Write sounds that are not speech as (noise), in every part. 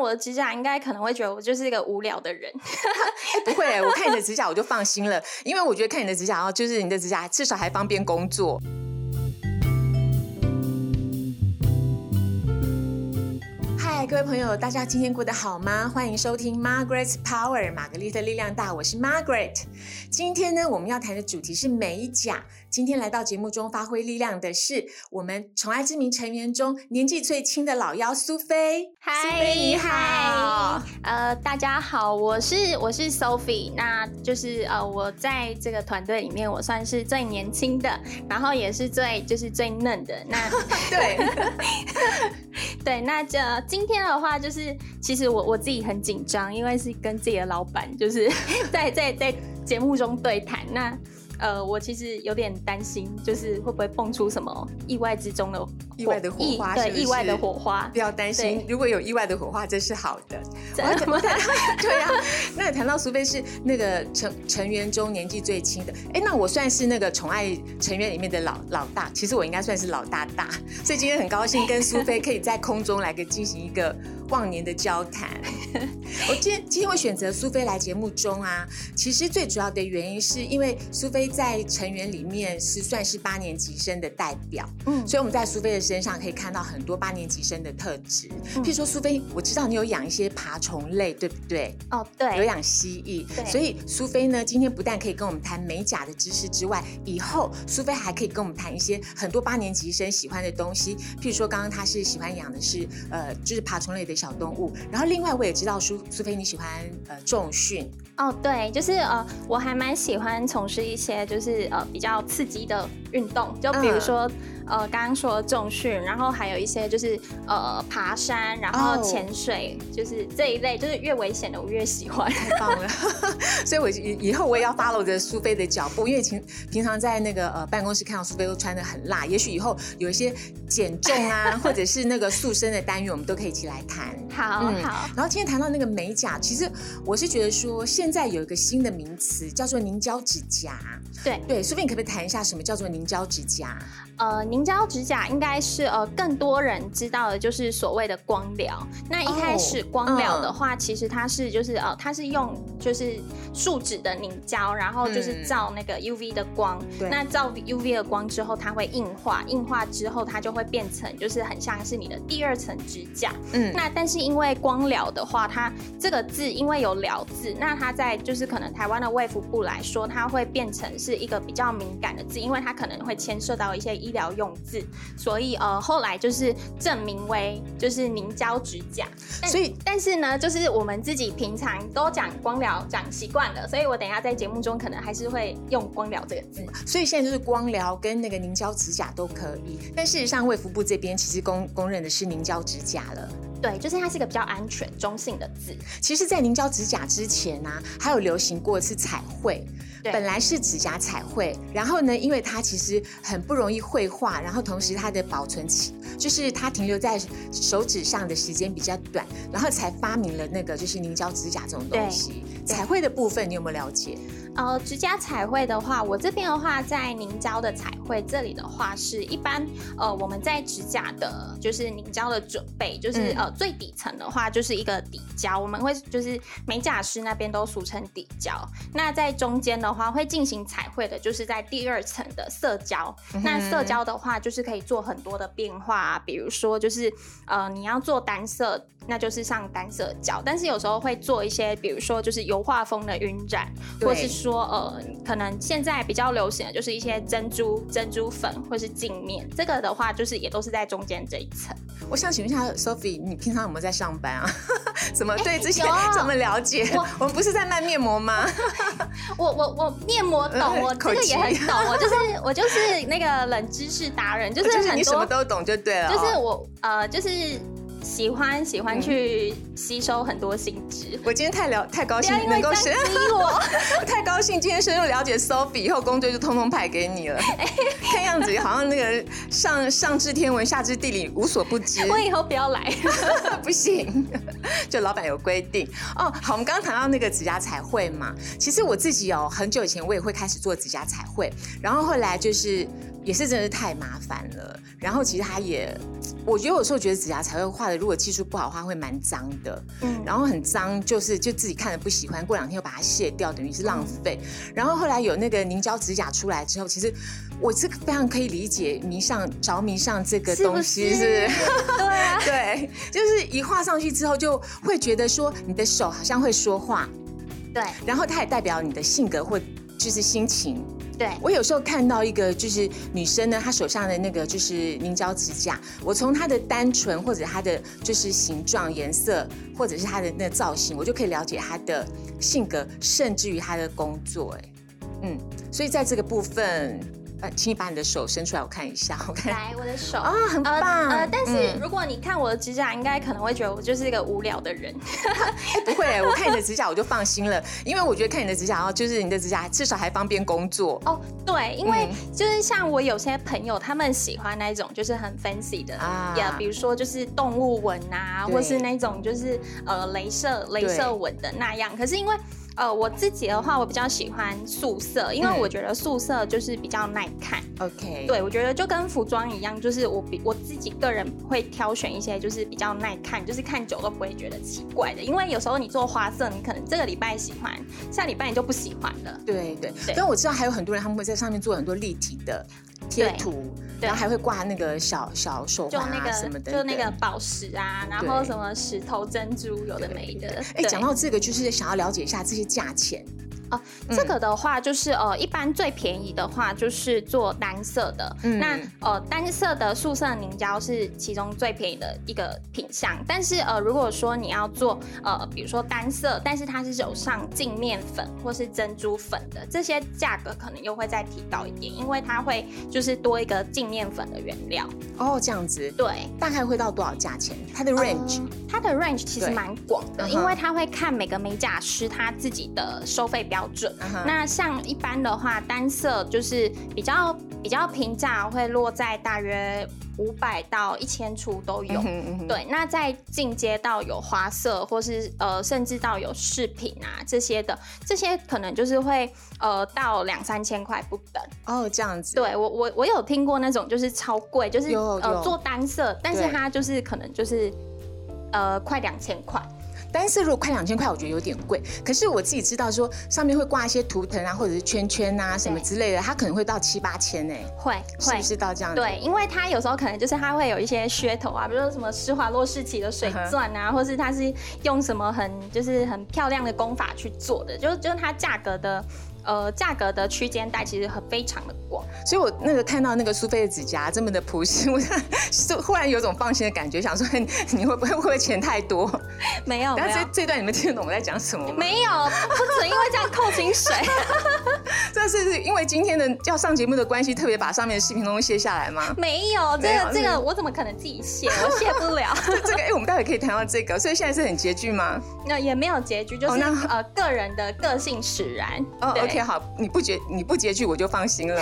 我的指甲，应该可能会觉得我就是一个无聊的人。不会，我看你的指甲我就放心了，因为我觉得看你的指甲哦，就是你的指甲至少还方便工作。嗨，各位朋友，大家今天过得好吗？欢迎收听 Margaret's Power，玛格丽特力量大，我是 Margaret。今天呢，我们要谈的主题是美甲。今天来到节目中发挥力量的是我们宠爱之名成员中年纪最轻的老妖苏菲。嗨，你好。呃，大家好，我是我是 Sophie，那就是呃，我在这个团队里面，我算是最年轻的，然后也是最就是最嫩的。那 (laughs) 对 (laughs) 对，那这今天的话，就是其实我我自己很紧张，因为是跟自己的老板就是 (laughs) 在在在节目中对谈那。呃，我其实有点担心，就是会不会蹦出什么意外之中的意外的火花？对，意外的火花，不要担心。如果有意外的火花，这是好的。真的吗？对啊。那谈到苏菲是那个成成员中年纪最轻的，哎，那我算是那个宠爱成员里面的老老大，其实我应该算是老大大。所以今天很高兴跟苏菲可以在空中来个进行一个忘年的交谈。我今天今天会选择苏菲来节目中啊，其实最主要的原因是因为苏菲。在成员里面是算是八年级生的代表，嗯，所以我们在苏菲的身上可以看到很多八年级生的特质。譬如说，苏菲，我知道你有养一些爬虫类，对不对？哦，对，有养蜥蜴。所以苏菲呢，今天不但可以跟我们谈美甲的知识之外，以后苏菲还可以跟我们谈一些很多八年级生喜欢的东西。譬如说，刚刚她是喜欢养的是呃，就是爬虫类的小动物。然后另外我也知道苏苏菲你喜欢呃重训。哦，对，就是呃，我还蛮喜欢从事一些就是呃比较刺激的运动，就比如说。呃，刚刚说重训，然后还有一些就是呃爬山，然后潜水，就是这一类，就是越危险的我越喜欢。太棒了，(laughs) 所以我以以后我也要 follow 着苏菲的脚步，因为平平常在那个呃办公室看到苏菲都穿的很辣，也许以后有一些减重啊，(laughs) 或者是那个塑身的单元，我们都可以一起来谈。好，好。然后今天谈到那个美甲，其实我是觉得说现在有一个新的名词叫做凝胶指甲。对对，苏菲，你可不可以谈一下什么叫做凝胶指甲？呃，凝胶指甲应该是呃更多人知道的，就是所谓的光疗。那一开始光疗的话，其实它是就是呃它是用就是树脂的凝胶，然后就是照那个 UV 的光。那照 UV 的光之后，它会硬化，硬化之后它就会变成就是很像是你的第二层指甲。嗯。那但是因为光疗的话，它这个字因为有疗字，那它在就是可能台湾的卫福部来说，它会变成是一个比较敏感的字，因为它可能会牵涉到一些医。医疗用字，所以呃，后来就是证明为就是凝胶指甲。所以，但是呢，就是我们自己平常都讲光疗讲习惯了，所以我等一下在节目中可能还是会用光疗这个字。所以现在就是光疗跟那个凝胶指甲都可以，但事实上卫福部这边其实公公认的是凝胶指甲了。对，就是它是一个比较安全、中性的字。其实，在凝胶指甲之前呢，还有流行过是彩绘。本来是指甲彩绘，然后呢，因为它其实很不容易绘画，然后同时它的保存期就是它停留在手指上的时间比较短，然后才发明了那个就是凝胶指甲这种东西。彩绘的部分你有没有了解？呃，指甲彩绘的话，我这边的话在凝胶的彩绘这里的话，是一般呃我们在指甲的就是凝胶的准备，就是呃最底层的话就是一个底胶，我们会就是美甲师那边都俗称底胶。那在中间的话会进行彩绘的，就是在第二层的色胶。那色胶的话就是可以做很多的变化，比如说就是呃你要做单色，那就是上单色胶，但是有时候会做一些，比如说就是油画风的晕染，或是。说呃，可能现在比较流行的就是一些珍珠珍珠粉或是镜面，这个的话就是也都是在中间这一层。我想请问一下，Sophie，你平常有没有在上班啊？(laughs) 怎么对这些怎么了解？(laughs) 我们不是在卖面膜吗？(laughs) 我我我面膜懂，我这个也很懂，我就是我就是那个冷知识达人，就是很多你什么都懂就对了。就是我呃就是。喜欢喜欢去吸收很多新知。我今天太了太高兴，能够深我太高兴，今天深入了解 Sophie 以后，工作就通通派给你了。(laughs) 看样子好像那个上上知天文下知地理无所不知。(laughs) 我以后不要来，(laughs) 不行，就老板有规定哦。好，我们刚刚谈到那个指甲彩绘嘛，其实我自己哦，很久以前我也会开始做指甲彩绘，然后后来就是也是真的是太麻烦了。然后其实它也，我觉得有时候觉得指甲彩绘画的，如果技术不好的话，会蛮脏的。嗯，然后很脏，就是就自己看了不喜欢，过两天又把它卸掉，等于是浪费。然后后来有那个凝胶指甲出来之后，其实我是非常可以理解迷上着迷上这个东西，是，(laughs) 对啊，对，就是一画上去之后，就会觉得说你的手好像会说话，对，然后它也代表你的性格或就是心情。对我有时候看到一个就是女生呢，她手上的那个就是凝胶指甲，我从她的单纯或者她的就是形状、颜色，或者是她的那造型，我就可以了解她的性格，甚至于她的工作。哎，嗯，所以在这个部分。呃，请你把你的手伸出来，我看一下。我看，来我的手啊，很棒。呃，但是如果你看我的指甲，应该可能会觉得我就是一个无聊的人。(laughs) 不会，我看你的指甲我就放心了，因为我觉得看你的指甲哦，就是你的指甲至少还方便工作。哦，对，因为就是像我有些朋友，他们喜欢那种就是很 fancy 的呀，比如说就是动物纹啊，或是那种就是呃，镭射镭射纹的那样。可是因为呃，我自己的话，我比较喜欢素色，因为我觉得素色就是比较耐看。OK，对，我觉得就跟服装一样，就是我比我自己个人会挑选一些就是比较耐看，就是看久都不会觉得奇怪的。因为有时候你做花色，你可能这个礼拜喜欢，下礼拜你就不喜欢了。对对对。但我知道还有很多人他们会在上面做很多立体的贴图，然后还会挂那个小小手环啊什么的，就那个宝石啊，然后什么石头珍珠，有的没的。哎，讲到这个，就是想要了解一下这些。价钱。哦，这个的话就是呃，一般最便宜的话就是做单色的。那呃，单色的素色凝胶是其中最便宜的一个品相。但是呃，如果说你要做呃，比如说单色，但是它是有上镜面粉或是珍珠粉的，这些价格可能又会再提高一点，因为它会就是多一个镜面粉的原料。哦，这样子。对，大概会到多少价钱？它的 range，它的 range 其实蛮广的，因为它会看每个美甲师他自己的收费标。标准。那像一般的话，单色就是比较比较平价，会落在大约五百到一千出都有。对，那在进阶到有花色，或是呃甚至到有饰品啊这些的，这些可能就是会呃到两三千块不等。哦，这样子。对我我我有听过那种就是超贵，就是呃做单色，但是它就是可能就是呃快两千块。单色如果快两千块，我觉得有点贵。可是我自己知道说，上面会挂一些图腾啊，或者是圈圈啊什么之类的，它可能会到七八千呢。会，是不是到这样？对，因为它有时候可能就是它会有一些噱头啊，比如说什么施华洛世奇的水钻啊，或是它是用什么很就是很漂亮的工法去做的，就就是它价格的。呃，价格的区间带其实很非常的广，所以我那个看到那个苏菲的指甲这么的朴实，我就 (laughs) 忽然有种放心的感觉，想说你会不会会不会钱太多？没有，然后这这段你们听得懂我在讲什么吗？没有，不准因为这样扣薪水。(laughs) 这是因为今天的要上节目的关系，特别把上面的视频都卸下来吗？没有，这个这个我怎么可能自己卸？我卸不了。(laughs) 这个哎，我们待会可以谈到这个，所以现在是很拮据吗？那也没有拮据，就是呃个人的个性使然。哦，OK，好，你不拮你不拮据，我就放心了。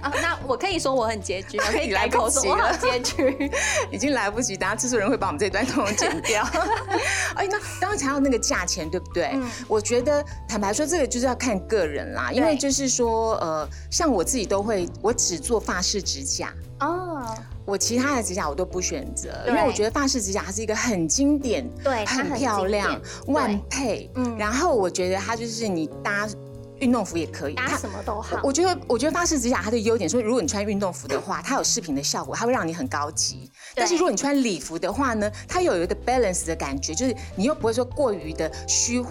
啊，(laughs) 那我可以说我很拮据，我 (laughs) 可以改口说我很拮据，(laughs) 已经来不及，等下制作人会把我们这段通通剪掉。哎，那刚刚谈到那个价钱，对不对？嗯，我觉得坦白说，这个就是要看个人啦，因为就是说，呃，像我自己都会，我只做发饰指甲哦。我其他的指甲我都不选择，因为我觉得发饰指甲它是一个很经典，对，很漂亮，万配。嗯，然后我觉得它就是你搭运动服也可以，搭什么都好。我觉得，我觉得发饰指甲它的优点，说如果你穿运动服的话，它有饰品的效果，它会让你很高级。但是如果你穿礼服的话呢，它有一个 balance 的感觉，就是你又不会说过于的虚。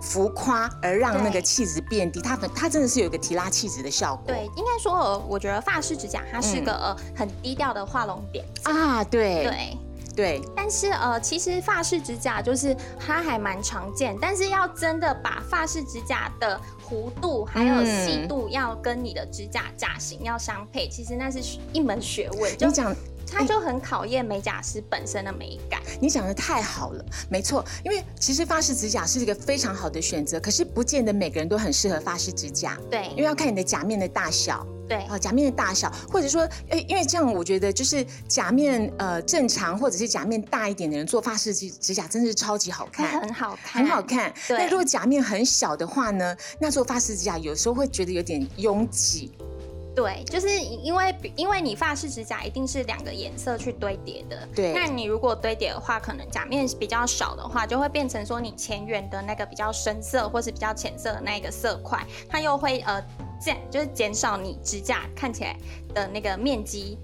浮夸而让那个气质变低，它很它真的是有一个提拉气质的效果。对，应该说，我觉得发式指甲它是个呃很低调的画龙点啊，对对对。但是呃，其实发式指甲就是它还蛮常见，但是要真的把发式指甲的弧度还有细度要跟你的指甲甲型要相配，其实那是一门学问。你讲。它就很考验美甲师本身的美感。你讲的太好了，没错。因为其实发饰指甲是一个非常好的选择，可是不见得每个人都很适合发饰指甲。对，因为要看你的甲面的大小。对啊，甲面的大小，或者说，哎，因为这样，我觉得就是甲面呃正常，或者是甲面大一点的人做发饰指指甲，真的是超级好看，很好看，很好看。那如果甲面很小的话呢，那做发饰指甲有时候会觉得有点拥挤。对，就是因为因为你发式指甲一定是两个颜色去堆叠的，对。那你如果堆叠的话，可能甲面比较少的话，就会变成说你前缘的那个比较深色或是比较浅色的那个色块，它又会呃减就是减少你指甲看起来的那个面积，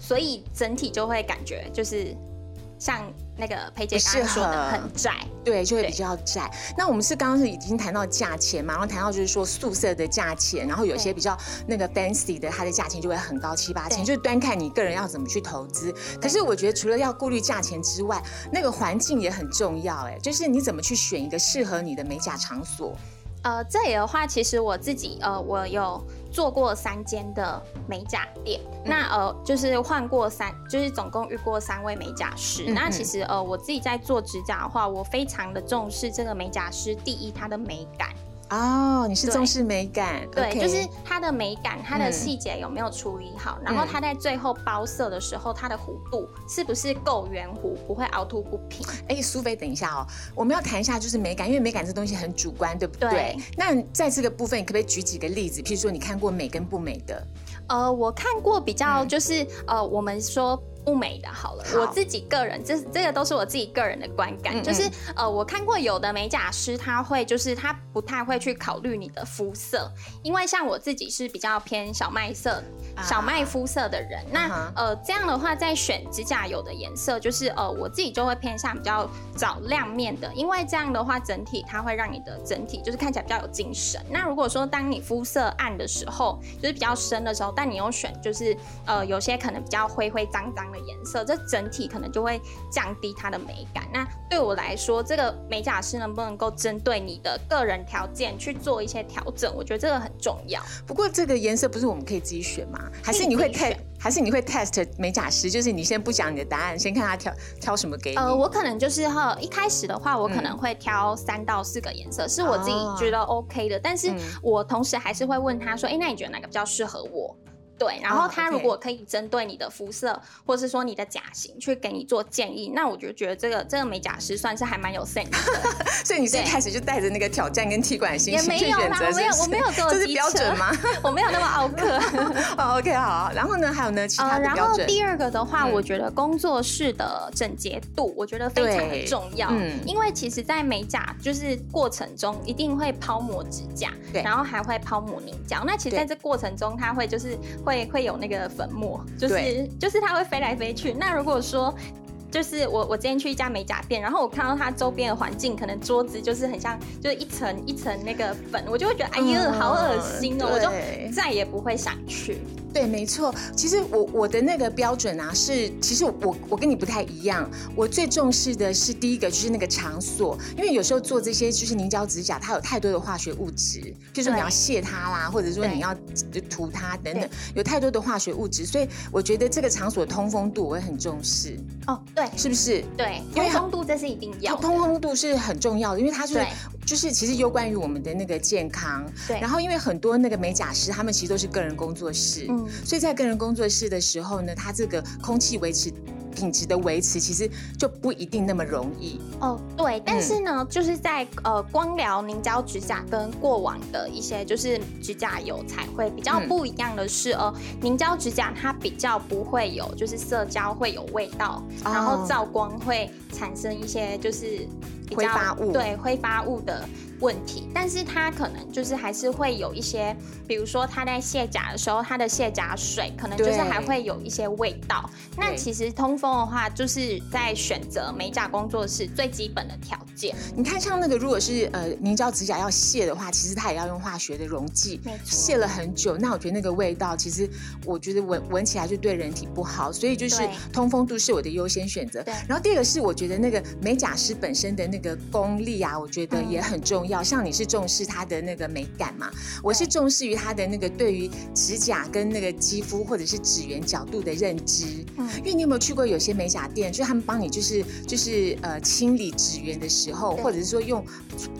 所以整体就会感觉就是像。那个裴姐刚刚说的很窄，对，就会比较窄。那我们是刚刚是已经谈到价钱嘛，然后谈到就是说宿舍的价钱，然后有些比较那个 fancy 的，它的价钱就会很高，七八千，就是端看你个人要怎么去投资。可是我觉得除了要顾虑价钱之外，那个环境也很重要，哎，就是你怎么去选一个适合你的美甲场所。呃，这里的话，其实我自己呃，我有做过三间的美甲店，那呃，就是换过三，就是总共遇过三位美甲师。那其实呃，我自己在做指甲的话，我非常的重视这个美甲师，第一，它的美感。哦，你是重视美感，对，就是它的美感，它的细节有没有处理好，然后它在最后包色的时候，它的弧度是不是够圆弧，不会凹凸不平？哎，苏菲，等一下哦，我们要谈一下就是美感，因为美感这东西很主观，对不对？那在这个部分，你可不可以举几个例子？譬如说，你看过美跟不美的？呃，我看过比较就是呃，我们说。不美的，好了，我自己个人，这这个都是我自己个人的观感，就是呃，我看过有的美甲师，他会就是他不太会去考虑你的肤色，因为像我自己是比较偏小麦色、小麦肤色的人，那呃这样的话，在选指甲油的颜色，就是呃我自己就会偏向比较找亮面的，因为这样的话整体它会让你的整体就是看起来比较有精神。那如果说当你肤色暗的时候，就是比较深的时候，但你又选就是呃有些可能比较灰灰脏脏。颜色，这整体可能就会降低它的美感。那对我来说，这个美甲师能不能够针对你的个人条件去做一些调整？我觉得这个很重要。不过这个颜色不是我们可以自己选吗？还是你会 test？还是你会 test 美甲师？就是你先不讲你的答案，先看他挑挑什么给你。呃，我可能就是哈，一开始的话，我可能会挑三到四个颜色，是我自己觉得 OK 的。但是我同时还是会问他说：“哎，那你觉得哪个比较适合我？”对，然后他如果可以针对你的肤色，或者是说你的甲型去给你做建议，那我就觉得这个这个美甲师算是还蛮有 sense 的。(laughs) 所以你是一开始就带着那个挑战跟踢馆心情去选择，没有，我没有这么 (laughs) 这是标准吗？(laughs) 我没有那么奥克。OK，好。然后呢，还有呢，其他的标准。然后第二个的话，我觉得工作室的整洁度，我觉得非常的重要。嗯，因为其实，在美甲就是过程中，一定会抛磨指甲，对，然后还会抛磨凝胶。那其实在这过程中，它会就是。会会有那个粉末，就是就是它会飞来飞去。那如果说，就是我我今天去一家美甲店，然后我看到它周边的环境，可能桌子就是很像，就是一层一层那个粉，我就会觉得哎呀，好恶心哦，我就再也不会想去。对，没错。其实我我的那个标准啊，是其实我我跟你不太一样。我最重视的是第一个就是那个场所，因为有时候做这些就是凝胶指甲，它有太多的化学物质，譬如说你要卸它啦，或者说你要涂它等等，有太多的化学物质，所以我觉得这个场所通风度我会很重视。哦，对，是不是？对，通风度这是一定要，通风度是很重要的，因为它是就是其实有关于我们的那个健康。对，然后因为很多那个美甲师，他们其实都是个人工作室。嗯。所以在个人工作室的时候呢，它这个空气维持品质的维持，其实就不一定那么容易。哦，对，但是呢，就是在呃光疗凝胶指甲跟过往的一些就是指甲油彩绘比较不一样的是，呃，凝胶指甲它比较不会有就是色胶会有味道，然后照光会产生一些就是挥发物，对挥发物的。问题，但是它可能就是还是会有一些，比如说它在卸甲的时候，它的卸甲水可能就是还会有一些味道。那其实通风的话，就是在选择美甲工作室最基本的条件。你看，像那个如果是呃凝胶指甲要卸的话，其实它也要用化学的溶剂，卸了很久。那我觉得那个味道，其实我觉得闻闻起来就对人体不好。所以就是通风度是我的优先选择。然后第二个是我觉得那个美甲师本身的那个功力啊，我觉得也很重要。好像你是重视它的那个美感嘛？我是重视于它的那个对于指甲跟那个肌肤或者是指缘角度的认知。嗯，因为你有没有去过有有些美甲店，就是他们帮你就是就是呃清理指缘的时候，或者是说用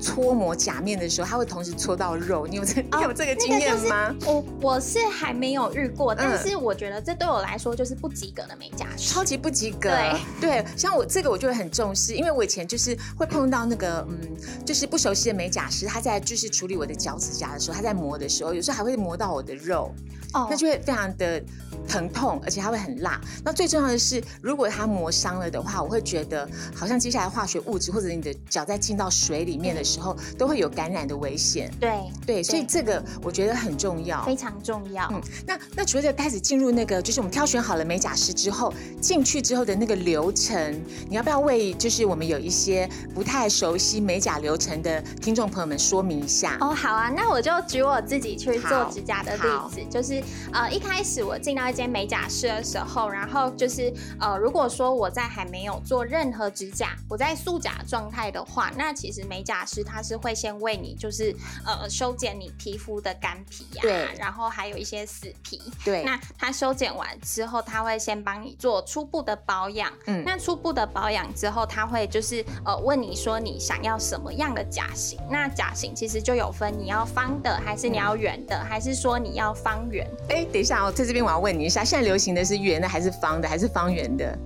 搓磨甲面的时候，它会同时搓到肉。你有这你有这个经验吗？我我是还没有遇过，但是我觉得这对我来说就是不及格的美甲师，超级不及格。对对，像我这个我就会很重视，因为我以前就是会碰到那个嗯，就是不熟悉的美甲师，他在就是处理我的脚趾甲的时候，他在磨的时候，有时候还会磨到我的肉。哦那就会非常的疼痛，而且它会很辣。那最重要的是，如果它磨伤了的话，我会觉得好像接下来化学物质或者你的脚在进到水里面的时候，都会有感染的危险。对对，所以这个我觉得很重要，非常重要。嗯，那那除了开始进入那个，就是我们挑选好了美甲师之后，进去之后的那个流程，你要不要为就是我们有一些不太熟悉美甲流程的听众朋友们说明一下？哦，好啊，那我就举我自己去做指甲的例子，就是。呃，一开始我进到一间美甲室的时候，然后就是呃，如果说我在还没有做任何指甲，我在素甲状态的话，那其实美甲师他是会先为你就是呃修剪你皮肤的干皮呀，对，然后还有一些死皮，对。那他修剪完之后，他会先帮你做初步的保养，嗯，那初步的保养之后，他会就是呃问你说你想要什么样的甲型？那甲型其实就有分你要方的，还是你要圆的，还是说你要方圆？哎，等一下哦，在这边我要问你一下，现在流行的是圆的还是方的还是方圆的？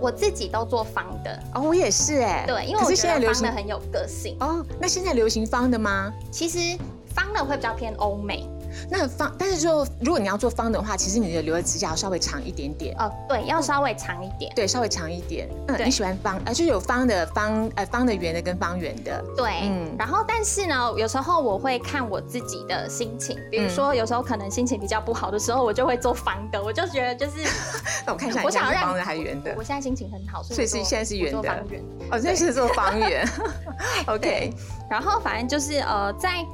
我自己都做方的哦，我也是哎，对，因为我觉得方的很有个性哦。那现在流行方的吗？其实方的会比较偏欧美。那方，但是就如果你要做方的话，其实你的留的指甲要稍微长一点点哦。对，要稍微长一点。对，稍微长一点。嗯，你喜欢方，呃，就有方的、方呃方的、圆的跟方圆的。对，嗯。然后，但是呢，有时候我会看我自己的心情，比如说有时候可能心情比较不好的时候，我就会做方的。我就觉得就是，(laughs) 那我看一下，我想要方的还是圆的？我现在心情很好，所以是现在是圆的。哦，现在是做方圆。(laughs) (laughs) OK。然后反正就是呃在。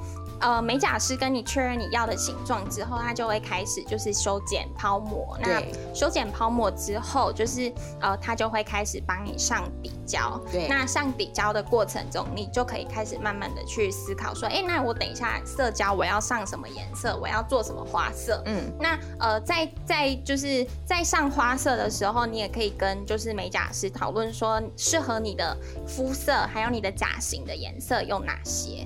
呃，美甲师跟你确认你要的形状之后，他就会开始就是修剪抛模。那修剪抛模之后，就是呃，他就会开始帮你上底胶。对。那上底胶的过程中，你就可以开始慢慢的去思考说，哎，那我等一下色胶我要上什么颜色？我要做什么花色？嗯。那呃，在在就是在上花色的时候，你也可以跟就是美甲师讨论说，适合你的肤色还有你的甲型的颜色有哪些。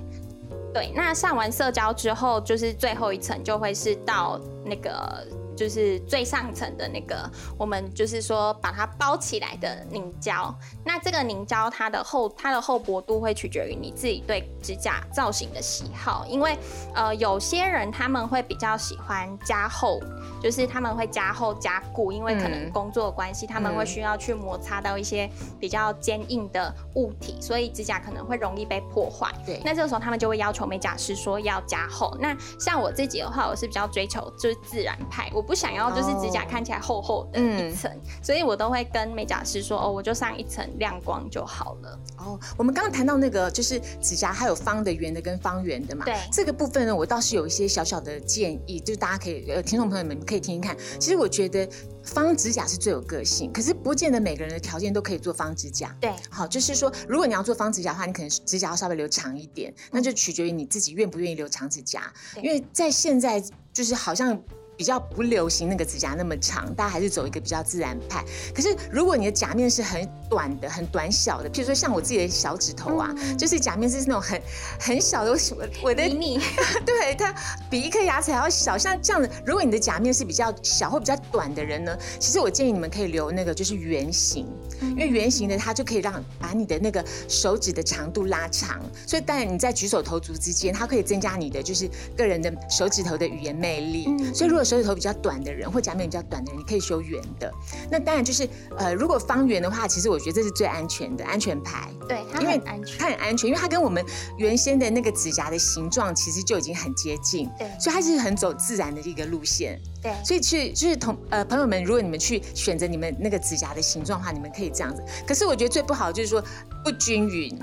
对，那上完色胶之后，就是最后一层就会是到那个。就是最上层的那个，我们就是说把它包起来的凝胶。那这个凝胶它的厚它的厚薄度会取决于你自己对指甲造型的喜好，因为呃有些人他们会比较喜欢加厚，就是他们会加厚加固，因为可能工作关系他们会需要去摩擦到一些比较坚硬的物体，所以指甲可能会容易被破坏。对，那这个时候他们就会要求美甲师说要加厚。那像我自己的话，我是比较追求就是自然派，我。不想要就是指甲看起来厚厚的一层，所以我都会跟美甲师说哦，我就上一层亮光就好了。哦，我们刚刚谈到那个就是指甲还有方的、圆的跟方圆的嘛。对，这个部分呢，我倒是有一些小小的建议，就是大家可以呃，听众朋友们可以听听看。其实我觉得方指甲是最有个性，可是不见得每个人的条件都可以做方指甲。对，好，就是说如果你要做方指甲的话，你可能指甲要稍微留长一点，那就取决于你自己愿不愿意留长指甲。因为在现在就是好像。比较不流行那个指甲那么长，大家还是走一个比较自然派。可是如果你的甲面是很短的、很短小的，譬如说像我自己的小指头啊，就是甲面是那种很很小的，我我的你 (laughs) 对它比一颗牙齿还要小。像这样的，如果你的甲面是比较小或比较短的人呢，其实我建议你们可以留那个就是圆形，因为圆形的它就可以让把你的那个手指的长度拉长，所以当然你在举手投足之间，它可以增加你的就是个人的手指头的语言魅力。所以如果手指头比较短的人，或甲面比较短的人，你可以修圆的。那当然就是，呃，如果方圆的话，其实我觉得这是最安全的安全牌。对，因为安全，它很安全，因为它跟我们原先的那个指甲的形状其实就已经很接近。对，所以它是很走自然的一个路线。对，所以去就是同呃朋友们，如果你们去选择你们那个指甲的形状的话，你们可以这样子。可是我觉得最不好就是说不均匀。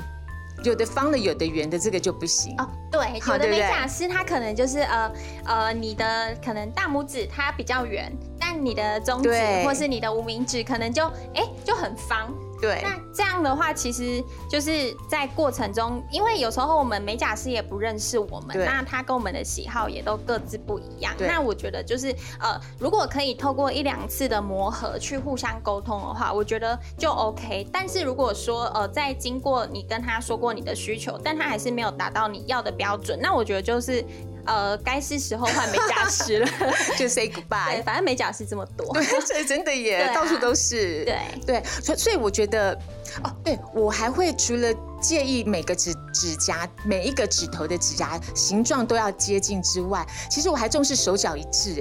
有的方的，有的圆的，这个就不行哦。对，有的美甲师他可能就是呃呃，你的可能大拇指它比较圆，但你的中指或是你的无名指可能就哎就很方。对，那这样的话，其实就是在过程中，因为有时候我们美甲师也不认识我们，那他跟我们的喜好也都各自不一样。那我觉得就是呃，如果可以透过一两次的磨合去互相沟通的话，我觉得就 OK。但是如果说呃，在经过你跟他说过你的需求，但他还是没有达到你要的标准，那我觉得就是。呃，该是时候换美甲师了，(laughs) 就 say goodbye。对，反正美甲师这么多，对，真的耶，到处都是。对对，所所以我觉得，哦，对我还会除了介意每个指指甲每一个指头的指甲形状都要接近之外，其实我还重视手脚一致。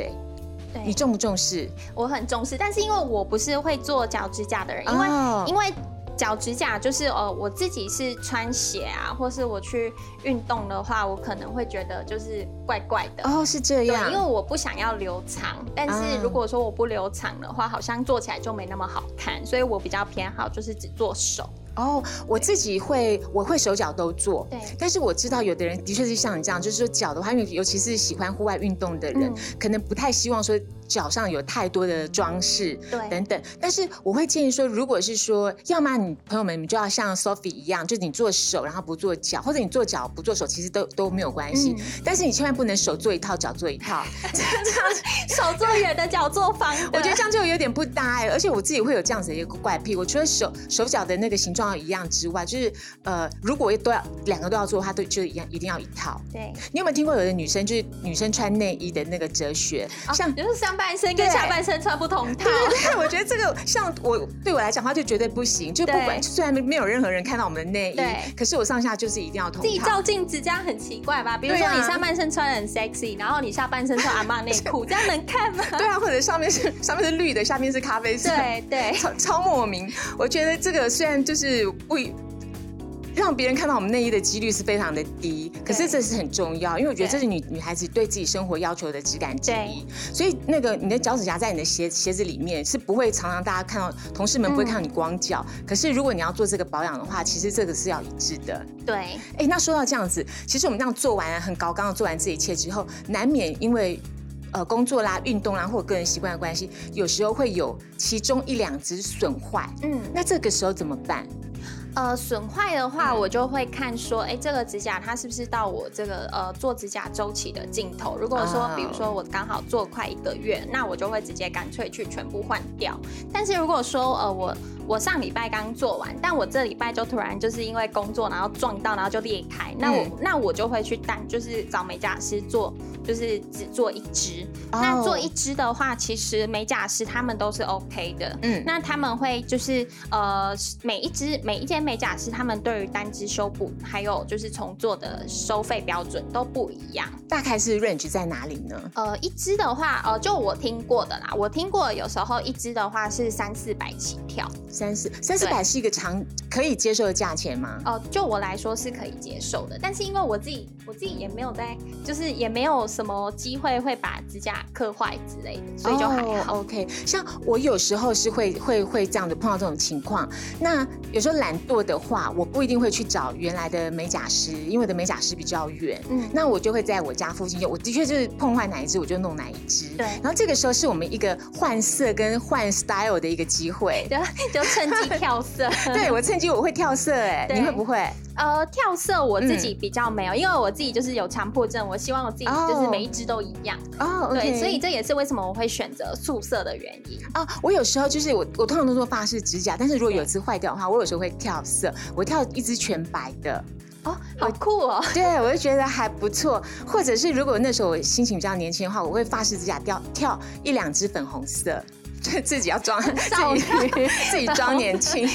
哎，你重不重视？我很重视，但是因为我不是会做脚指甲的人，因为因为。脚指甲就是呃，我自己是穿鞋啊，或是我去运动的话，我可能会觉得就是怪怪的哦，是这样，因为我不想要留长，但是如果说我不留长的话，好像做起来就没那么好看，所以我比较偏好就是只做手。哦，我自己会，我会手脚都做，对。但是我知道有的人的确是像你这样，就是说脚的话，因为尤其是喜欢户外运动的人，可能不太希望说脚上有太多的装饰，对，等等。但是我会建议说，如果是说，要么你朋友们你就要像 Sophie 一样，就是你做手，然后不做脚，或者你做脚不做手，其实都都没有关系。但是你千万不能手做一套，脚做一套，(laughs) 这样 (laughs) 手做圆的，脚做方的，我觉得这样就有点不搭哎。而且我自己会有这样子的一个怪癖，我除了手手脚的那个形状要。一样之外，就是呃，如果都要两个都要做，它都就一样，一定要一套。对，你有没有听过有的女生就是女生穿内衣的那个哲学？像就是上半身跟下半身穿不同套。对，我觉得这个像我对我来讲，话就绝对不行。就不管虽然没有任何人看到我们的内衣，可是我上下就是一定要同。自己照镜子这样很奇怪吧？比如说你上半身穿的很 sexy，然后你下半身穿阿妈内裤，(laughs) 这样能看吗？对啊，或者上面是上面是绿的，下面是咖啡色，对对，超超莫名。我觉得这个虽然就是。不让别人看到我们内衣的几率是非常的低，可是这是很重要，因为我觉得这是女女孩子对自己生活要求的质感之一。所以那个你的脚趾甲在你的鞋鞋子里面是不会常常大家看到，同事们不会看到你光脚。可是如果你要做这个保养的话，其实这个是要一致的。对，哎，那说到这样子，其实我们这样做完很高刚刚做完这一切之后，难免因为呃工作啦、运动啦或者个人习惯的关系，有时候会有其中一两只损坏。嗯，那这个时候怎么办？呃，损坏的话，我就会看说，哎，这个指甲它是不是到我这个呃做指甲周期的尽头？如果说，比如说我刚好做快一个月，那我就会直接干脆去全部换掉。但是如果说，呃，我我上礼拜刚做完，但我这礼拜就突然就是因为工作，然后撞到，然后就裂开，那我那我就会去单，就是找美甲师做。就是只做一支，那做一支的话，其实美甲师他们都是 OK 的。嗯，那他们会就是呃，每一支每一间美甲师，他们对于单支修补还有就是重做的收费标准都不一样。大概是 range 在哪里呢？呃，一支的话，呃，就我听过的啦，我听过有时候一支的话是三四百起跳。三四三四百是一个长可以接受的价钱吗？哦，就我来说是可以接受的，但是因为我自己我自己也没有在，就是也没有。什么机会会把指甲刻坏之类的，所以就还好。OK，像我有时候是会会会这样的碰到这种情况。那有时候懒惰的话，我不一定会去找原来的美甲师，因为我的美甲师比较远。嗯，那我就会在我家附近，我的确就是碰坏哪一只，我就弄哪一只。对。然后这个时候是我们一个换色跟换 style 的一个机会，就 (laughs) 就趁机跳色。(laughs) 对我趁机我会跳色，哎，你会不会？呃，跳色我自己比较没有，因为我自己就是有强迫症，我希望我自己就是每一只都一样。哦，对，所以这也是为什么我会选择素色的原因。啊，我有时候就是我我通常都做发饰指甲，但是如果有一次坏掉的话，我有时候会跳色，我跳一只全白的。哦，好酷哦！对，我就觉得还不错。或者是如果那时候我心情比较年轻的话，我会发饰指甲掉跳一两只粉红色。(laughs) 自己要装 (laughs) 自己 (laughs) 自己装年轻，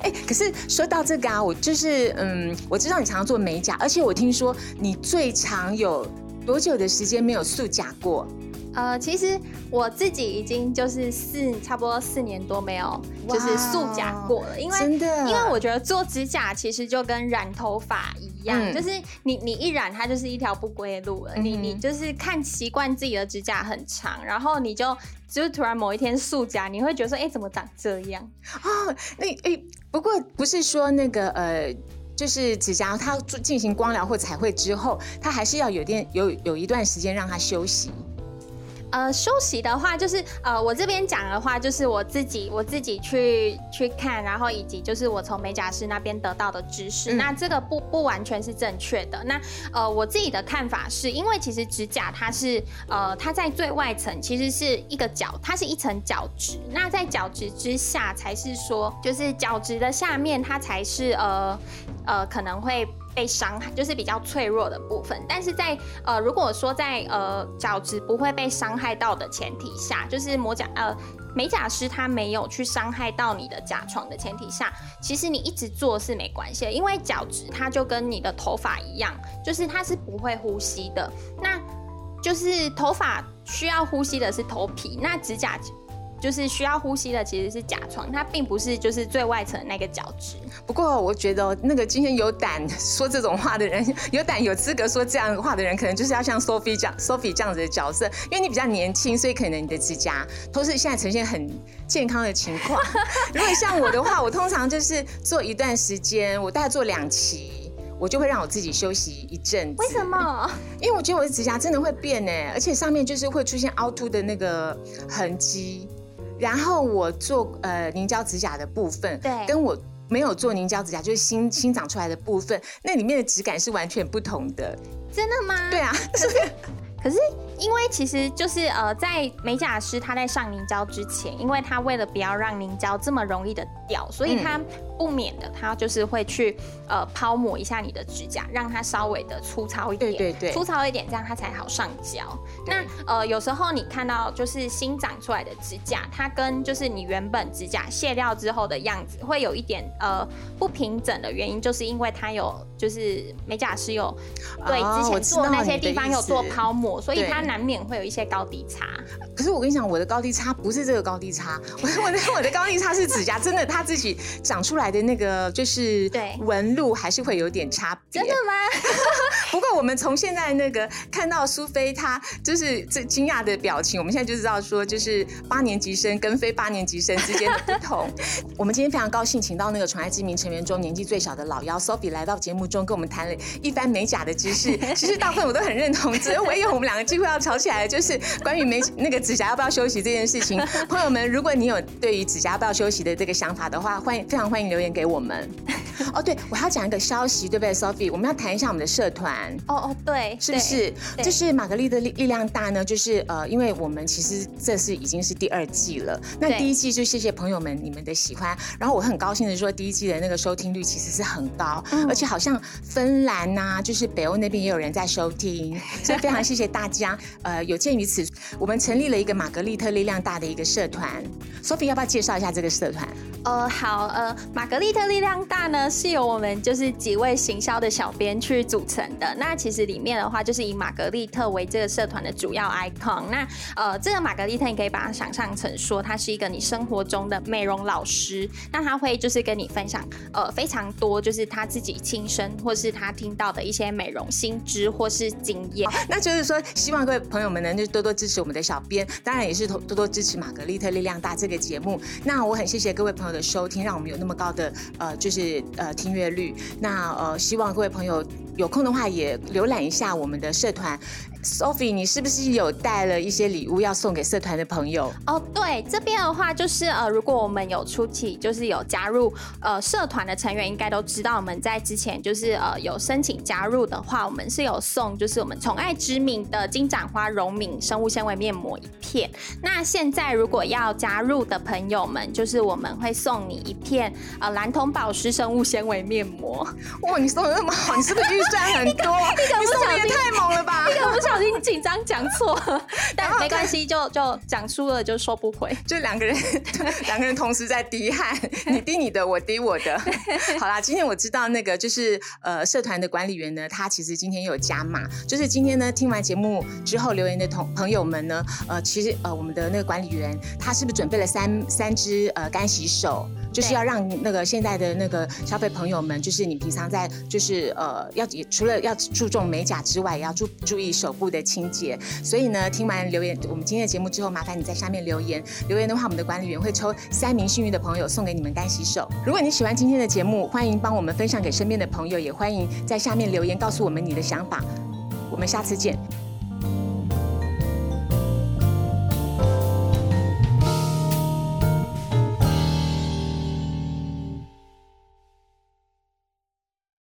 哎，可是说到这个啊，我就是嗯，我知道你常常做美甲，而且我听说你最长有多久的时间没有素甲过？呃，其实我自己已经就是四差不多四年多没有就是素甲过了，因为真的，因为我觉得做指甲其实就跟染头发一样，就是你你一染它就是一条不归路了。你你就是看习惯自己的指甲很长，然后你就就是突然某一天素甲，你会觉得说，哎，怎么长这样？哦，那哎，不过不是说那个呃，就是指甲它进行光疗或彩绘之后，它还是要有点有有一段时间让它休息。呃，休息的话，就是呃，我这边讲的话，就是我自己我自己去去看，然后以及就是我从美甲师那边得到的知识，那这个不不完全是正确的。那呃，我自己的看法是，因为其实指甲它是呃，它在最外层其实是一个角，它是一层角质，那在角质之下才是说，就是角质的下面它才是呃呃可能会。被伤害就是比较脆弱的部分，但是在呃，如果说在呃角质不会被伤害到的前提下，就是磨甲呃美甲师他没有去伤害到你的甲床的前提下，其实你一直做是没关系的，因为角质它就跟你的头发一样，就是它是不会呼吸的，那就是头发需要呼吸的是头皮，那指甲。就是需要呼吸的其实是甲床，它并不是就是最外层那个角质。不过我觉得那个今天有胆说这种话的人，有胆有资格说这样的话的人，可能就是要像 Sophie 这样 Sophie 这样子的角色，因为你比较年轻，所以可能你的指甲都是现在呈现很健康的情况。如果像我的话，我通常就是做一段时间，我大概做两期，我就会让我自己休息一阵。为什么？因为我觉得我的指甲真的会变呢，而且上面就是会出现凹凸的那个痕迹。然后我做呃凝胶指甲的部分，对，跟我没有做凝胶指甲，就是新新长出来的部分，那里面的质感是完全不同的。真的吗？对啊，可是可是。因为其实就是呃，在美甲师他在上凝胶之前，因为他为了不要让凝胶这么容易的掉，所以他不免的他就是会去呃抛抹一下你的指甲，让它稍微的粗糙一点，对对对，粗糙一点，这样它才好上胶。那呃有时候你看到就是新长出来的指甲，它跟就是你原本指甲卸掉之后的样子会有一点呃不平整的原因，就是因为它有就是美甲师有对之前做那些地方有做抛抹，所以它。难免会有一些高低差，可是我跟你讲，我的高低差不是这个高低差，我我的我的高低差是指甲真的它自己长出来的那个就是对纹路还是会有点差别。真的吗？(laughs) 不过我们从现在那个看到苏菲她就是这惊讶的表情，我们现在就知道说就是八年级生跟非八年级生之间的不同。(laughs) 我们今天非常高兴，请到那个宠爱之名成员中年纪最小的老妖 Sophie 来到节目中，跟我们谈了一番美甲的知识。其实大部分我都很认同，只有唯有我们两个机会要。吵起来就是关于没 (laughs) 那个指甲要不要休息这件事情。(laughs) 朋友们，如果你有对于指甲要不要休息的这个想法的话，欢迎非常欢迎留言给我们。(laughs) 哦，对，我还要讲一个消息，对不对，Sophie？我们要谈一下我们的社团。哦哦，对，是不是？就是玛格丽的力力量大呢？就是呃，因为我们其实这是已经是第二季了。那第一季就谢谢朋友们你们的喜欢。然后我很高兴的说，第一季的那个收听率其实是很高，而且好像芬兰呐，就是北欧那边也有人在收听，(laughs) 所以非常谢谢大家。呃，有鉴于此，我们成立了一个玛格丽特力量大的一个社团。Sophie 要不要介绍一下这个社团？呃，好，呃，玛格丽特力量大呢是由我们就是几位行销的小编去组成的。那其实里面的话就是以玛格丽特为这个社团的主要 icon。那呃，这个玛格丽特你可以把它想象成说，它是一个你生活中的美容老师。那他会就是跟你分享呃非常多就是他自己亲身或是他听到的一些美容新知或是经验。那就是说，希望各位朋友们能就多多支持我们的小编，当然也是多多支持玛格丽特力量大这个节目。那我很谢谢各位朋友。的收听，让我们有那么高的呃，就是呃听阅率。那呃，希望各位朋友有空的话也浏览一下我们的社团。Sophie，你是不是有带了一些礼物要送给社团的朋友？哦，对，这边的话就是呃，如果我们有出题，就是有加入呃社团的成员，应该都知道我们在之前就是呃有申请加入的话，我们是有送就是我们宠爱知名的金盏花荣敏生物纤维面膜一片。那现在如果要加入的朋友们，就是我们会送你一片呃蓝铜宝石生物纤维面膜。哇，你送的那么好，你是不是预算很多？你送的也太猛了吧！(laughs) 小心紧张讲错，(laughs) 但没关系，就就讲输了就收不回。就两个人，(laughs) 两个人同时在滴汗，(laughs) 你滴你的，我滴我的。好啦，今天我知道那个就是呃社团的管理员呢，他其实今天有加码，就是今天呢听完节目之后留言的同朋友们呢，呃其实呃我们的那个管理员他是不是准备了三三支呃干洗手？就是要让那个现在的那个消费朋友们，就是你平常在就是呃，要除了要注重美甲之外，也要注注意手部的清洁。所以呢，听完留言我们今天的节目之后，麻烦你在下面留言。留言的话，我们的管理员会抽三名幸运的朋友送给你们干洗手。如果你喜欢今天的节目，欢迎帮我们分享给身边的朋友，也欢迎在下面留言告诉我们你的想法。我们下次见。